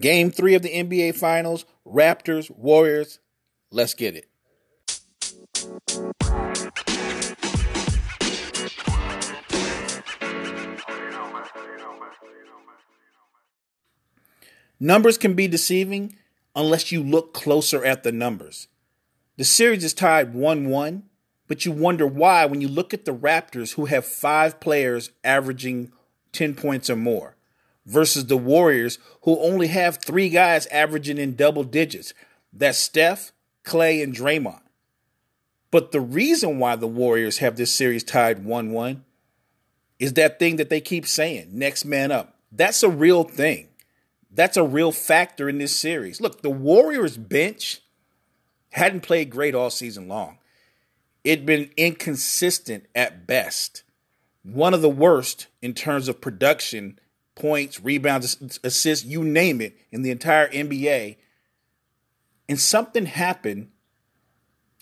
Game three of the NBA Finals Raptors, Warriors. Let's get it. Numbers can be deceiving unless you look closer at the numbers. The series is tied 1 1, but you wonder why when you look at the Raptors, who have five players averaging 10 points or more, versus the Warriors, who only have three guys averaging in double digits. That's Steph, Klay, and Draymond. But the reason why the Warriors have this series tied 1 1 is that thing that they keep saying next man up. That's a real thing. That's a real factor in this series. Look, the Warriors bench hadn't played great all season long. It'd been inconsistent at best. One of the worst in terms of production, points, rebounds, assists, you name it, in the entire NBA. And something happened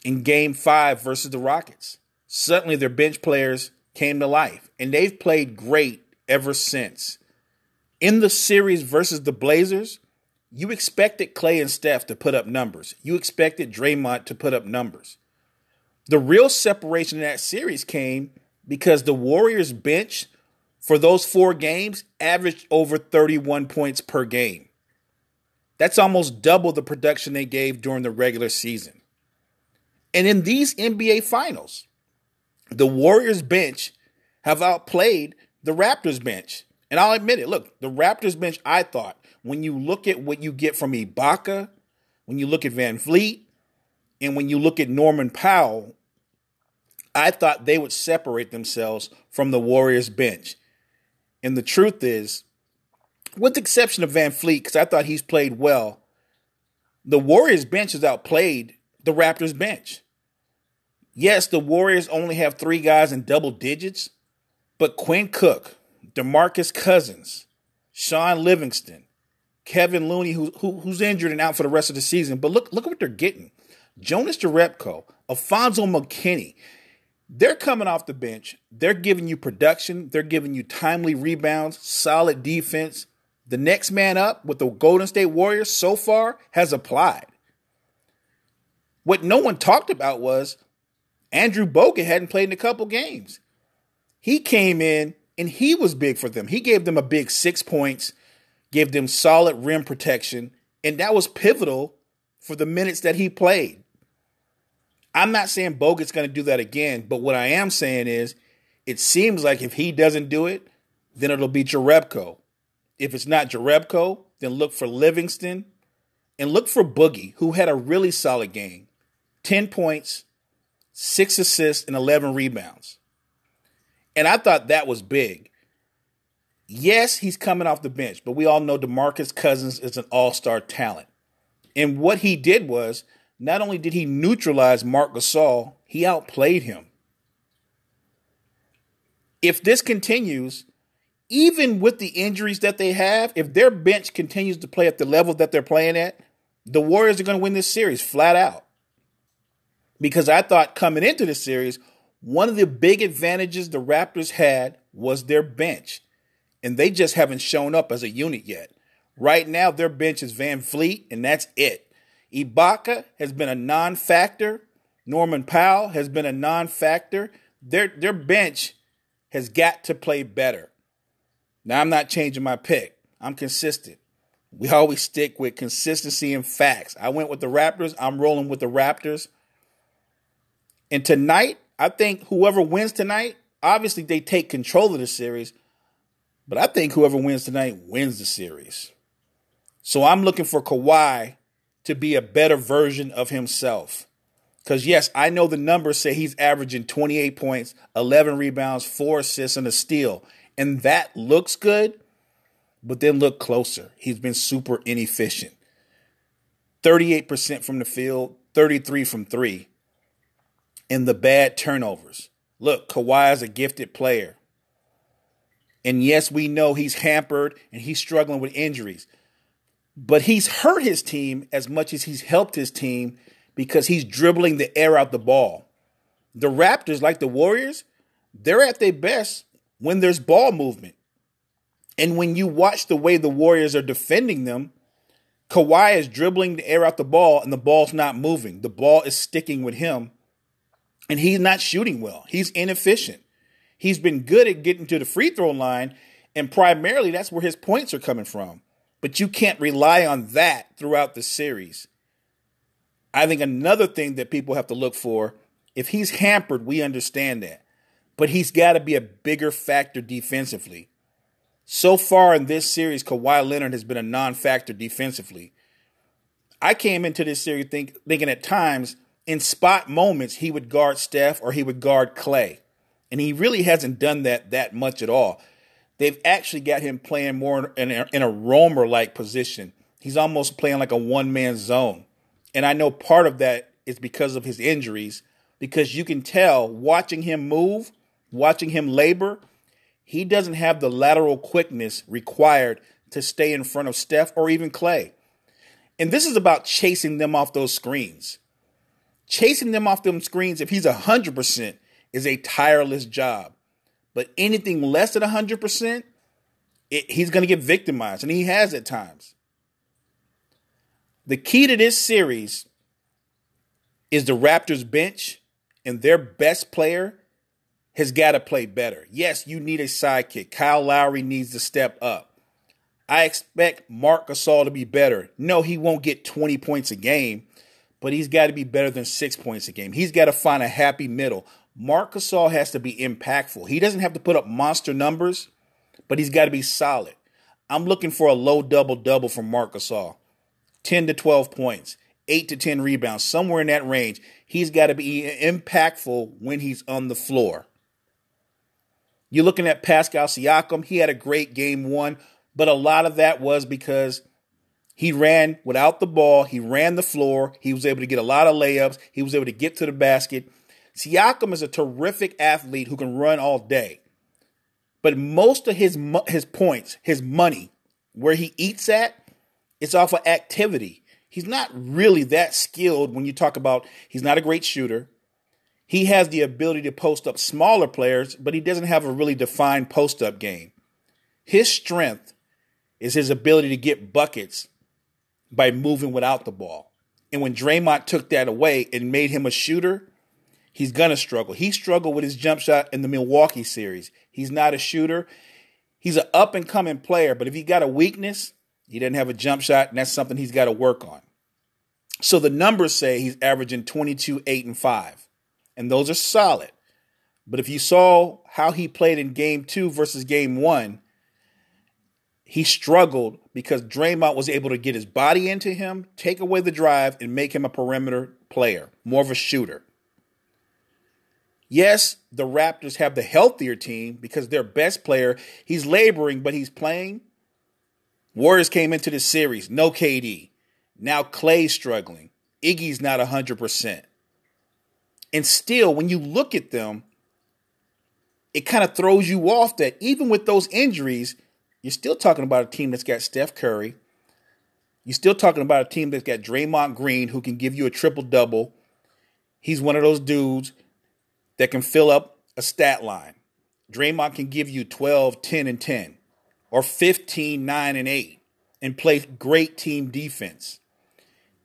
in game five versus the Rockets. Suddenly, their bench players came to life, and they've played great ever since in the series versus the Blazers, you expected Klay and Steph to put up numbers. You expected Draymond to put up numbers. The real separation in that series came because the Warriors bench for those four games averaged over 31 points per game. That's almost double the production they gave during the regular season. And in these NBA finals, the Warriors bench have outplayed the Raptors bench. And I'll admit it. Look, the Raptors bench, I thought, when you look at what you get from Ibaka, when you look at VanVleet, and when you look at Norman Powell, I thought they would separate themselves from the Warriors bench. And the truth is, with the exception of VanVleet, because I thought he's played well, the Warriors bench has outplayed the Raptors bench. Yes, the Warriors only have three guys in double digits, but Quinn Cook, DeMarcus Cousins, Shaun Livingston, Kevin Looney, who, who, who's injured and out for the rest of the season. But look, look at what they're getting. Jonas Jerebko, Alfonzo McKinnie. They're coming off the bench. They're giving you production. They're giving you timely rebounds, solid defense. The next man up with the Golden State Warriors so far has applied. What no one talked about was Andrew Bogut hadn't played in a couple games. He came in and he was big for them. He gave them a big six points, gave them solid rim protection, and that was pivotal for the minutes that he played. I'm not saying Bogut's going to do that again, but what I am saying is it seems like if he doesn't do it, then it'll be Jerebko. If it's not Jerebko, then look for Livingston and look for Boogie, who had a really solid game 10 points, six assists, and 11 rebounds. And I thought that was big. Yes, he's coming off the bench, but we all know DeMarcus Cousins is an all-star talent. And what he did was not only did he neutralize Marc Gasol, he outplayed him. If this continues, even with the injuries that they have, if their bench continues to play at the level that they're playing at, the Warriors are going to win this series flat out. Because I thought coming into the series, one of the big advantages the Raptors had was their bench, and they just haven't shown up as a unit yet. Right now, their bench is VanVleet, and that's it. Ibaka has been a non factor. Norman Powell has been a non factor. Their, their bench has got to play better. Now, I'm not changing my pick, I'm consistent. We always stick with consistency and facts. I went with the Raptors. I'm rolling with the Raptors. And tonight, I think whoever wins tonight, obviously they take control of the series, but I think whoever wins tonight wins the series. So I'm looking for Kawhi to be a better version of himself. Because, yes, I know the numbers say he's averaging 28 points, 11 rebounds, four assists, and a steal. And that looks good, but then look closer. He's been super inefficient 38% from the field, 33 from three and the bad turnovers. Look, Kawhi is a gifted player. And yes, we know he's hampered and he's struggling with injuries. But he's hurt his team as much as he's helped his team because he's dribbling the air out the ball. The Raptors, like the Warriors, they're at their best when there's ball movement. And when you watch the way the Warriors are defending them, Kawhi is dribbling the air out the ball and the ball's not moving. The ball is sticking with him and he's not shooting well. He's inefficient. He's been good at getting to the free throw line and primarily that's where his points are coming from. But you can't rely on that throughout the series. I think another thing that people have to look for if he's hampered, we understand that. But he's got to be a bigger factor defensively. So far in this series, Kawhi Leonard has been a non factor defensively. I came into this series think, thinking at times, in spot moments, he would guard Steph or he would guard Klay. And he really hasn't done that that much at all. They've actually got him playing more in a, in a roamer like position. He's almost playing like a one man zone. And I know part of that is because of his injuries, because you can tell watching him move, watching him labor, he doesn't have the lateral quickness required to stay in front of Steph or even Klay. And this is about chasing them off those screens. Chasing them off them screens, if he's 100%, is a tireless job. But anything less than 100%, it, he's going to get victimized, and he has at times. The key to this series is the Raptors bench and their best player has got to play better. Yes, you need a sidekick. Kyle Lowry needs to step up. I expect Marc Gasol to be better. No, he won't get 20 points a game, but he's got to be better than six points a game. He's got to find a happy middle. Marc Gasol has to be impactful. He doesn't have to put up monster numbers, but he's got to be solid. I'm looking for a low double double from Marc Gasol 10 to 12 points, 8 to 10 rebounds, somewhere in that range. He's got to be impactful when he's on the floor. You're looking at Pascal Siakam. He had a great game one, but a lot of that was because he ran without the ball. He ran the floor. He was able to get a lot of layups. He was able to get to the basket. Siakam is a terrific athlete who can run all day. But most of his his points, his money, where he eats at, it's off of activity. He's not really that skilled when you talk about he's not a great shooter. He has the ability to post up smaller players, but he doesn't have a really defined post up game. His strength is his ability to get buckets by moving without the ball. And when Draymond took that away and made him a shooter, he's going to struggle. He struggled with his jump shot in the Milwaukee series. He's not a shooter. He's an up and coming player, but if he got a weakness, he doesn't have a jump shot, and that's something he's got to work on. So the numbers say he's averaging 22, 8, and 5 and those are solid. But if you saw how he played in game two versus game one, he struggled because Draymond was able to get his body into him, take away the drive, and make him a perimeter player, more of a shooter. Yes, the Raptors have the healthier team because their best player, he's laboring, but he's playing. Warriors came into the series, no KD. Now Klay's struggling. Iggy's not 100%. And still, when you look at them, it kind of throws you off that even with those injuries, you're still talking about a team that's got Steph Curry. You're still talking about a team that's got Draymond Green who can give you a triple double. He's one of those dudes that can fill up a stat line. Draymond can give you 12, 10, and 10, or 15, 9, and 8, and play great team defense.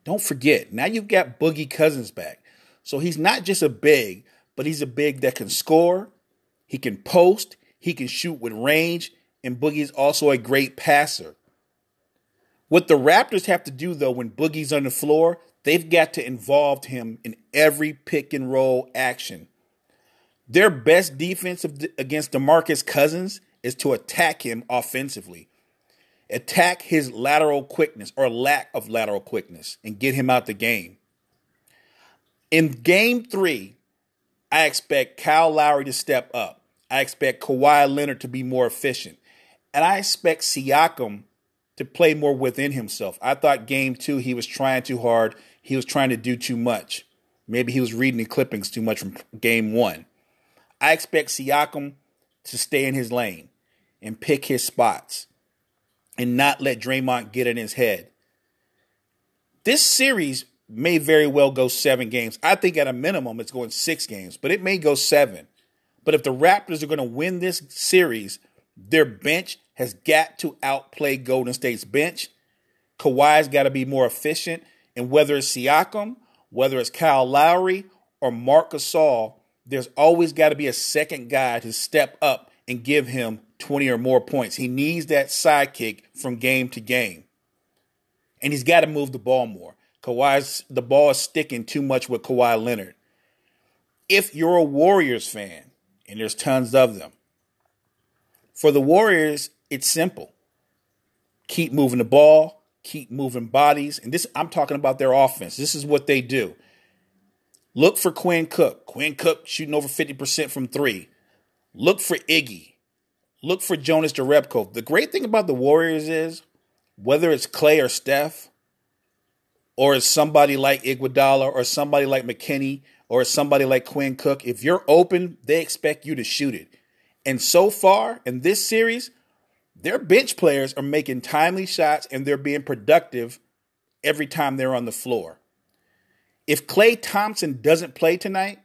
Don't forget, now you've got Boogie Cousins back. So he's not just a big, but he's a big that can score, he can post, he can shoot with range, and Boogie's also a great passer. What the Raptors have to do though when Boogie's on the floor, they've got to involve him in every pick and roll action. Their best defense against DeMarcus Cousins is to attack him offensively. Attack his lateral quickness or lack of lateral quickness and get him out the game. In game three, I expect Kyle Lowry to step up. I expect Kawhi Leonard to be more efficient. And I expect Siakam to play more within himself. I thought game two, he was trying too hard. He was trying to do too much. Maybe he was reading the clippings too much from game one. I expect Siakam to stay in his lane and pick his spots and not let Draymond get in his head. This series may very well go seven games. I think at a minimum it's going six games, but it may go seven. But if the Raptors are going to win this series, their bench has got to outplay Golden State's bench. Kawhi's got to be more efficient. And whether it's Siakam, whether it's Kyle Lowry, or Marc Gasol, there's always got to be a second guy to step up and give him 20 or more points. He needs that sidekick from game to game. And he's got to move the ball more. Kawhi's the ball is sticking too much with Kawhi Leonard. If you're a Warriors fan, and there's tons of them, for the Warriors, it's simple. Keep moving the ball, keep moving bodies. And this I'm talking about their offense. This is what they do. Look for Quinn Cook. Quinn Cook shooting over 50% from three. Look for Iggy. Look for Jonas Jerebko. The great thing about the Warriors is whether it's Klay or Steph, or it's somebody like Iguodala or somebody like McKinnie or somebody like Quinn Cook, if you're open, they expect you to shoot it. And so far in this series, their bench players are making timely shots and they're being productive every time they're on the floor. If Klay Thompson doesn't play tonight,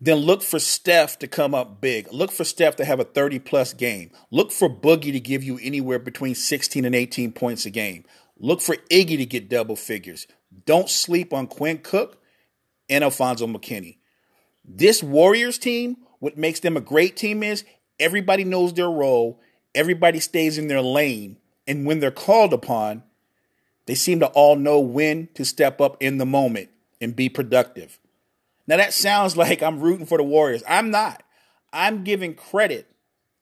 then look for Steph to come up big. Look for Steph to have a 30 plus game. Look for Boogie to give you anywhere between 16 and 18 points a game. Look for Iggy to get double figures. Don't sleep on Quinn Cook and Alfonzo McKinnie. This Warriors team, what makes them a great team is everybody knows their role, everybody stays in their lane, and when they're called upon, they seem to all know when to step up in the moment and be productive. Now, that sounds like I'm rooting for the Warriors. I'm not. I'm giving credit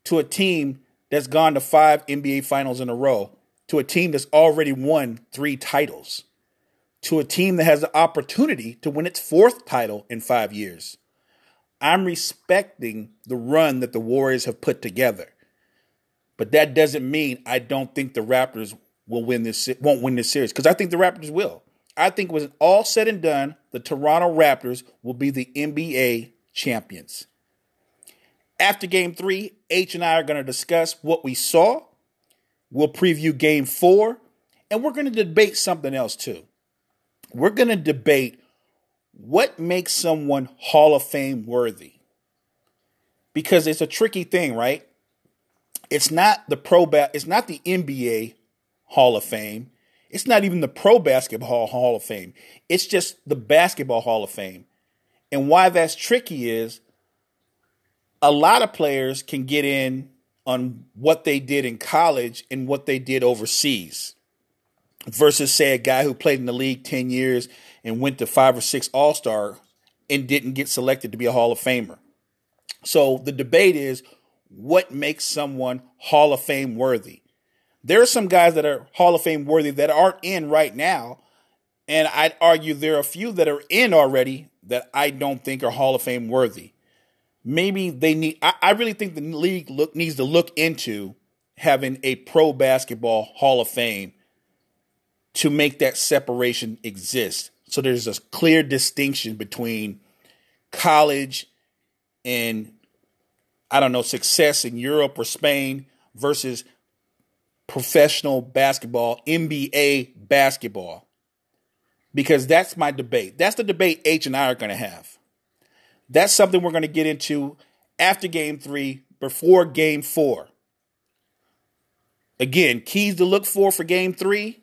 to a team that's gone to five NBA finals in a row, to a team that's already won three titles, to a team that has the opportunity to win its fourth title in five years. I'm respecting the run that the Warriors have put together. But that doesn't mean I don't think the Raptors will win this won't win this series because I think the Raptors will. I think when all said and done, the Toronto Raptors will be the NBA champions. After game three, H and I are going to discuss what we saw. We'll preview game four, and we're going to debate something else too. We're going to debate what makes someone Hall of Fame worthy. Because it's a tricky thing, right? It's not the pro ba- it's not the NBA Hall of Fame. It's not even the Pro Basketball Hall of Fame. It's just the Basketball Hall of Fame. And why that's tricky is a lot of players can get in on what they did in college and what they did overseas versus say a guy who played in the league 10 years and went to five or six all-star and didn't get selected to be a hall of famer so the debate is what makes someone hall of fame worthy there are some guys that are Hall of Fame worthy that aren't in right now. And I'd argue there are a few that are in already that I don't think are Hall of Fame worthy. Maybe they need, I, I really think the league look, needs to look into having a pro basketball Hall of Fame to make that separation exist. So there's a clear distinction between college and, I don't know, success in Europe or Spain versus professional basketball, NBA basketball, because that's my debate. That's the debate H and I are going to have. That's something we're going to get into after game three, before game four. Again, keys to look for for game three.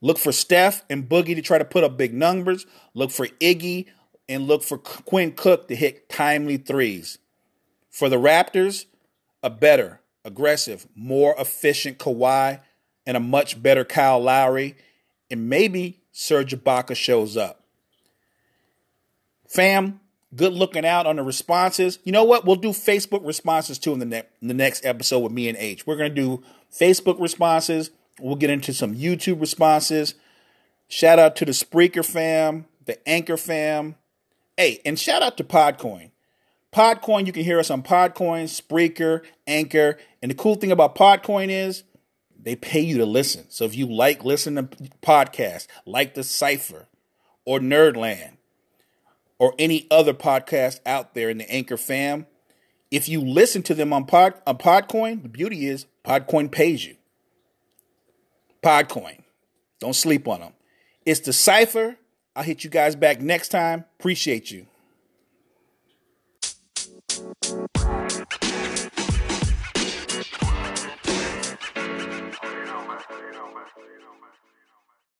Look for Steph and Boogie to try to put up big numbers. Look for Iggy and look for Quinn Cook to hit timely threes. For the Raptors, a better, aggressive, more efficient Kawhi, and a much better Kyle Lowry, and maybe Serge Ibaka shows up. Fam, good looking out on the responses. You know what? We'll do Facebook responses too in the, ne- in the next episode with me and H. We're going to do Facebook responses. We'll get into some YouTube responses. Shout out to the Spreaker fam, the Anchor fam. Hey, and shout out to Podcoin. Podcoin, you can hear us on Podcoin, Spreaker, Anchor. And the cool thing about Podcoin is they pay you to listen. So if you like listening to podcasts, like The Cipher or Nerdland or any other podcast out there in the Anchor fam, if you listen to them on, Pod, on Podcoin, the beauty is Podcoin pays you. Podcoin. Don't sleep on them. It's The Cipher. I'll hit you guys back next time. Appreciate you. Bye.